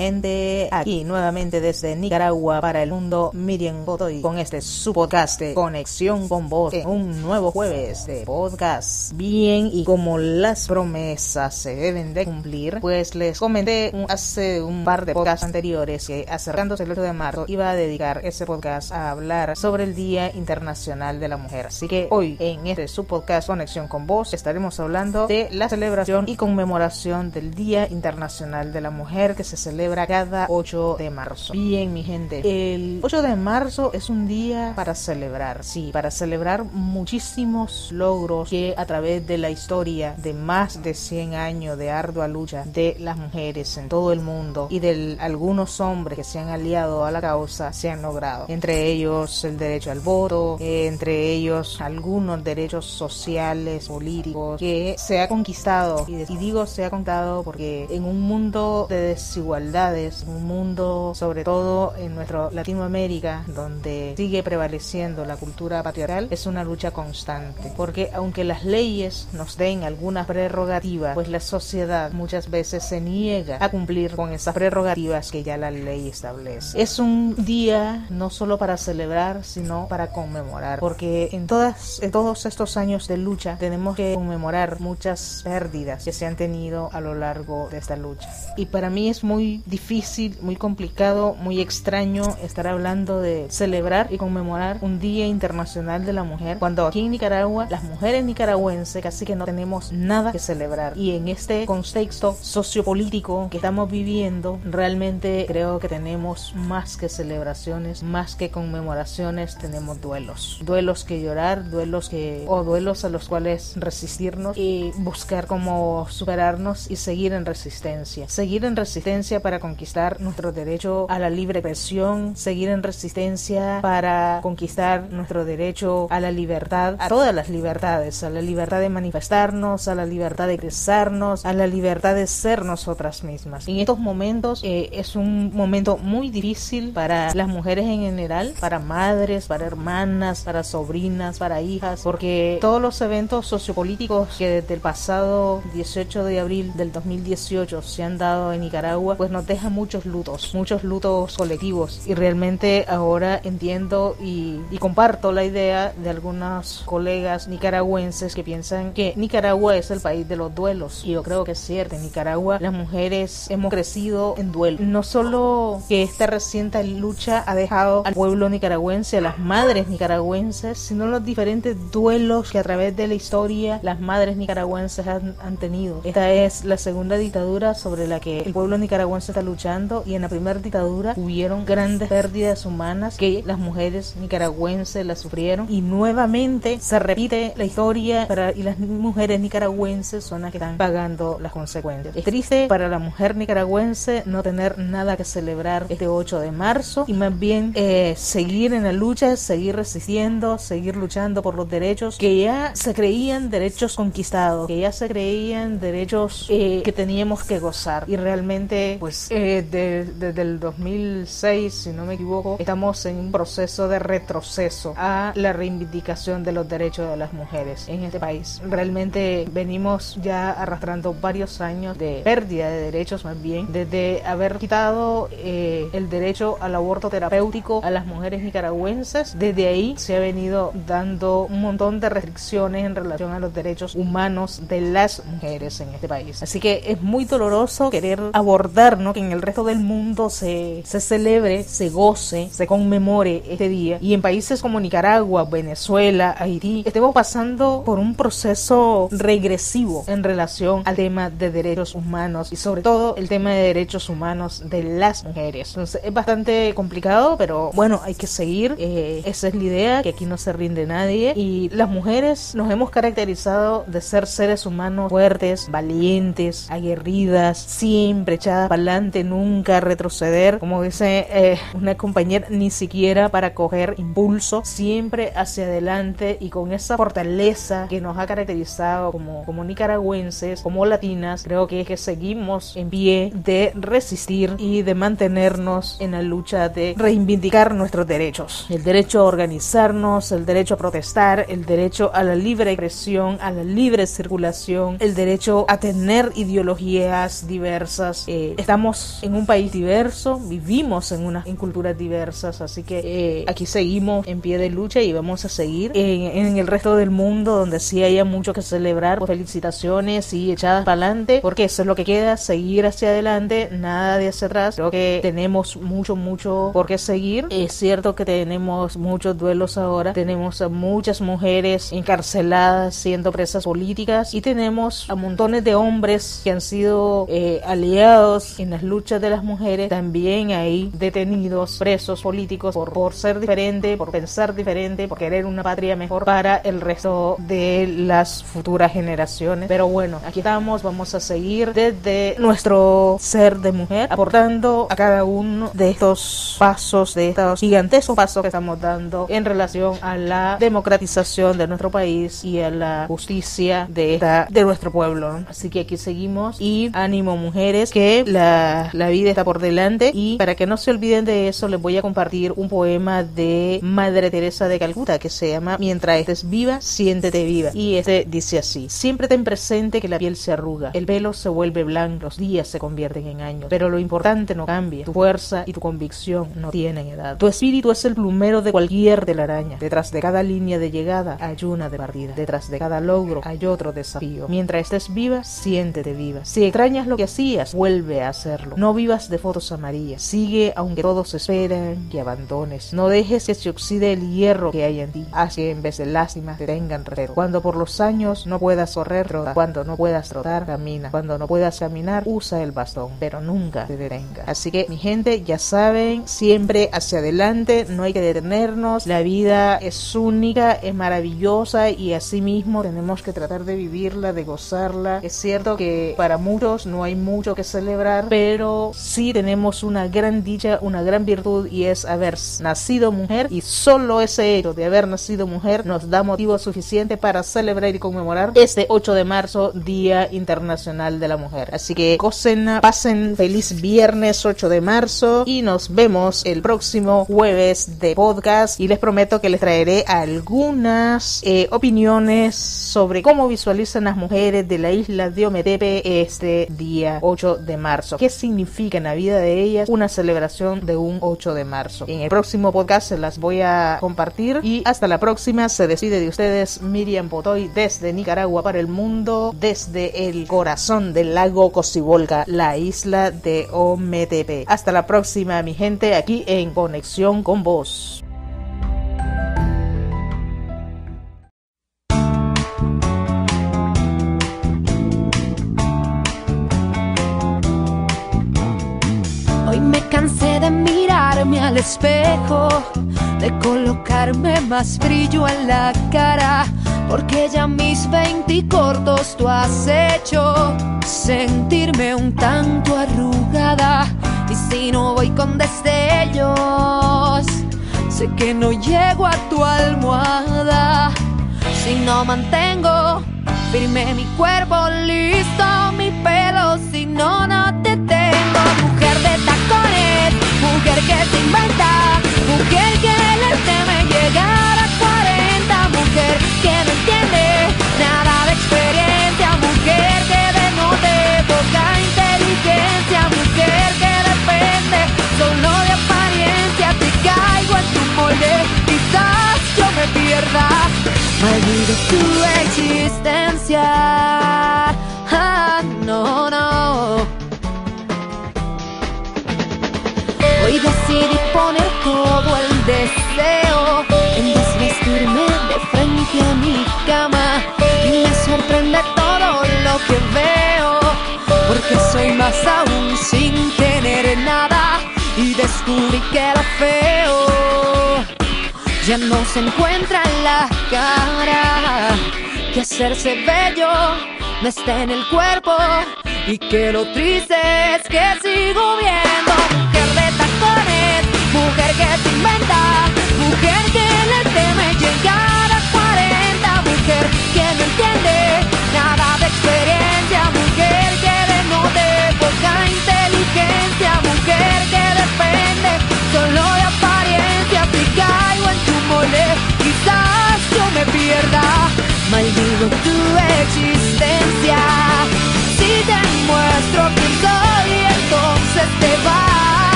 gente? Aquí nuevamente desde Nicaragua para el mundo, Miriam Godoy con este su podcast de Conexión con Voz en un nuevo jueves de podcast. Bien, y como las promesas se deben de cumplir, pues les comenté hace un par de podcasts anteriores que acercándose el 8 de marzo iba a dedicar ese podcast a hablar sobre el Día Internacional de la Mujer. Así que hoy en este su podcast Conexión con Voz estaremos hablando de la celebración y conmemoración del Día Internacional de la Mujer que se celebra cada 8 de marzo. Bien, mi gente, el 8 de marzo es un día para celebrar, sí, para celebrar muchísimos logros que a través de la historia de más de 100 años de ardua lucha de las mujeres en todo el mundo y de algunos hombres que se han aliado a la causa se han logrado. Entre ellos el derecho al voto, entre ellos algunos derechos sociales, políticos que se ha conquistado y, digo se ha contado porque en un mundo de un mundo sobre todo en nuestro Latinoamérica donde sigue prevaleciendo la cultura patriarcal, es una lucha constante. Porque aunque las leyes nos den algunas prerrogativas, pues la sociedad muchas veces se niega a cumplir con esas prerrogativas que ya la ley establece. Es un día no solo para celebrar, sino para conmemorar, porque en todas en todos estos años de lucha tenemos que conmemorar muchas pérdidas que se han tenido a lo largo de esta lucha. Y para mí es muy difícil, muy complicado, muy extraño estar hablando de celebrar y conmemorar un Día Internacional de la Mujer cuando aquí en Nicaragua las mujeres nicaragüenses casi que no tenemos nada que celebrar. Y en este contexto sociopolítico que estamos viviendo, realmente creo que tenemos más que celebraciones, más que conmemoraciones, tenemos duelos. Duelos que llorar, duelos que o duelos a los cuales resistirnos y buscar cómo superarnos y seguir en resistencia. Seguir en resistencia para conquistar nuestro derecho a la libre expresión, seguir en resistencia para conquistar nuestro derecho a la libertad, a todas las libertades, a la libertad de manifestarnos, a la libertad de expresarnos, a la libertad de ser nosotras mismas. En estos momentos eh, es un momento muy difícil para las mujeres en general, para madres, para hermanas, para sobrinas, para hijas, porque todos los eventos sociopolíticos que desde el pasado 18 de abril del 2018 se han dado en Nicaragua, pues nos deja muchos lutos, muchos lutos colectivos. Y realmente ahora entiendo y, y comparto la idea de algunos colegas nicaragüenses que piensan que Nicaragua es el país de los duelos. Y yo creo que es cierto, en Nicaragua las mujeres hemos crecido en duelo. No solo que esta reciente lucha ha dejado al pueblo nicaragüense, a las madres nicaragüenses, sino los diferentes duelos que a través de la historia las madres nicaragüenses han, han tenido. Esta es la segunda dictadura sobre la que el pueblo nicaragüense está luchando y en la primera dictadura hubieron grandes pérdidas humanas que las mujeres nicaragüenses las sufrieron y nuevamente se repite la historia para, y las mujeres nicaragüenses son las que están pagando las consecuencias. Es triste para la mujer nicaragüense no tener nada que celebrar este 8 de marzo y más bien eh, seguir en la lucha, seguir resistiendo, seguir luchando por los derechos que ya se creían derechos conquistados, que ya se creían derechos eh, que teníamos que gozar y realmente pues eh, desde el 2006 si no me equivoco estamos en un proceso de retroceso a la reivindicación de los derechos de las mujeres en este país. Realmente venimos ya arrastrando varios años de pérdida de derechos más bien, desde haber quitado eh, el derecho al aborto terapéutico a las mujeres nicaragüenses, desde ahí se ha venido dando un montón de restricciones en relación a los derechos humanos de las mujeres en este país. Así que es muy doloroso querer abordar, Que en el resto del mundo se, se celebre, se goce, se conmemore este día. Y en países como Nicaragua, Venezuela, Haití, estemos pasando por un proceso regresivo en relación al tema de derechos humanos y sobre todo el tema de derechos humanos de las mujeres. Entonces es bastante complicado, pero bueno, hay que seguir. Eh, esa es la idea, que aquí no se rinde nadie. Y las mujeres nos hemos caracterizado de ser seres humanos fuertes, valientes, aguerridas, siempre echadas para adelante, nunca retroceder. Como dice eh, una compañera, ni siquiera para coger impulso, siempre hacia adelante y con esa fortaleza que nos ha caracterizado como, como nicaragüenses, como latinas, creo que es que seguimos en pie de resistir y de mantenernos en la lucha de reivindicar nuestros derechos. El derecho a organizarnos, el derecho a protestar, el derecho a la libre expresión, a la libre circulación, el derecho a tener ideologías diversas. Eh, estamos estamos en un país diverso, vivimos en unas en culturas diversas, así que eh, aquí seguimos en pie de lucha y vamos a seguir en, en, el resto del mundo donde sí haya mucho que celebrar. Pues felicitaciones y echadas para adelante, porque eso es lo que queda, seguir hacia adelante, nada de hacia atrás. Creo que tenemos mucho, mucho por qué seguir. Es cierto que tenemos muchos duelos ahora, tenemos a muchas mujeres encarceladas siendo presas políticas y tenemos a montones de hombres que han sido eh, aliados en luchas de las mujeres, también hay detenidos, presos políticos por, por ser diferente, por pensar diferente, por querer una patria mejor para el resto de las futuras generaciones. Pero bueno, aquí estamos, vamos a seguir desde nuestro ser de mujer, aportando a cada uno de estos pasos, de estos gigantescos pasos que estamos dando en relación a la democratización de nuestro país y a la justicia de, esta, de nuestro pueblo. Así que aquí seguimos y ánimo mujeres que la, la vida está por delante y para que no se olviden de eso les voy a compartir un poema de Madre Teresa de Calcuta que se llama Mientras estés viva, siéntete viva. Y este dice así, siempre ten presente que la piel se arruga, el pelo se vuelve blanco, los días se convierten en años, pero lo importante no cambia, tu fuerza y tu convicción no tienen edad. Tu espíritu es el plumero de cualquier telaraña, detrás de cada línea de llegada hay una de partida, detrás de cada logro hay otro desafío. Mientras estés viva, siéntete viva. Si extrañas lo que hacías, vuelve a No vivas de fotos amarillas, sigue aunque todos esperan que abandones. No dejes que se oxide el hierro que hay en ti, haz que en vez de lástima te tengan reto. Cuando por los años no puedas correr, trota. Cuando no puedas trotar, camina. Cuando no puedas caminar, usa el bastón, pero nunca te detenga. Así que mi gente, ya saben, siempre hacia adelante, no hay que detenernos. La vida es única, es maravillosa y así mismo tenemos que tratar de vivirla, de gozarla. Es cierto que para muchos no hay mucho que celebrar, pero sí tenemos una gran dicha, una gran virtud y es haber nacido mujer y solo ese hecho de haber nacido mujer nos da motivo suficiente para celebrar y conmemorar este 8 de marzo, Día Internacional de la Mujer. Así que gocen, pasen feliz viernes 8 de marzo y nos vemos el próximo jueves de podcast y les prometo que les traeré algunas eh, opiniones sobre cómo visualizan las mujeres de la isla de Ometepe este día 8 de marzo. ¿Qué significa en la vida de ellas una celebración de un 8 de marzo? En el próximo podcast se las voy a compartir y hasta la próxima se despide de ustedes Miriam Potoy desde Nicaragua para el mundo, desde el corazón del lago Cocibolca, la isla de Ometepe. Hasta la próxima mi gente aquí en Conexión con Vos. Al espejo, de colocarme más brillo en la cara, porque ya mis 20 cortos tú has hecho sentirme un tanto arrugada. Y si no voy con destellos, sé que no llego a tu almohada. Si no mantengo firme mi cuerpo, listo mi pelo, si no, no te tengo. Mujer de tacones, mujer que se inventa, mujer que Hoy decidí poner todo el deseo en desvestirme de frente a mi cama. Y me sorprende todo lo que veo porque soy más aún sin tener nada. Y descubrí que lo feo ya no se encuentra en la cara. Que hacerse bello no está en el cuerpo y que lo triste es que sigo viendo que inventa, mujer que le teme llegar a 40, mujer que no entiende nada de experiencia,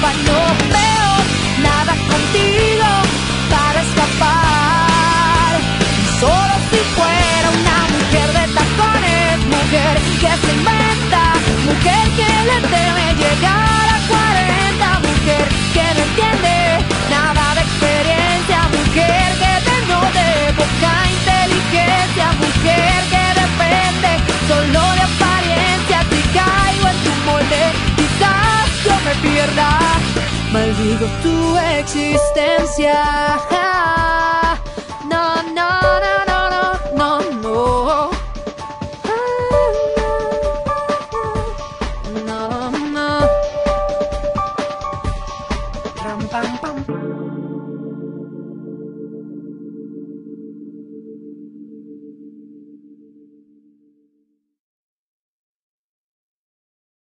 but no tu existencia.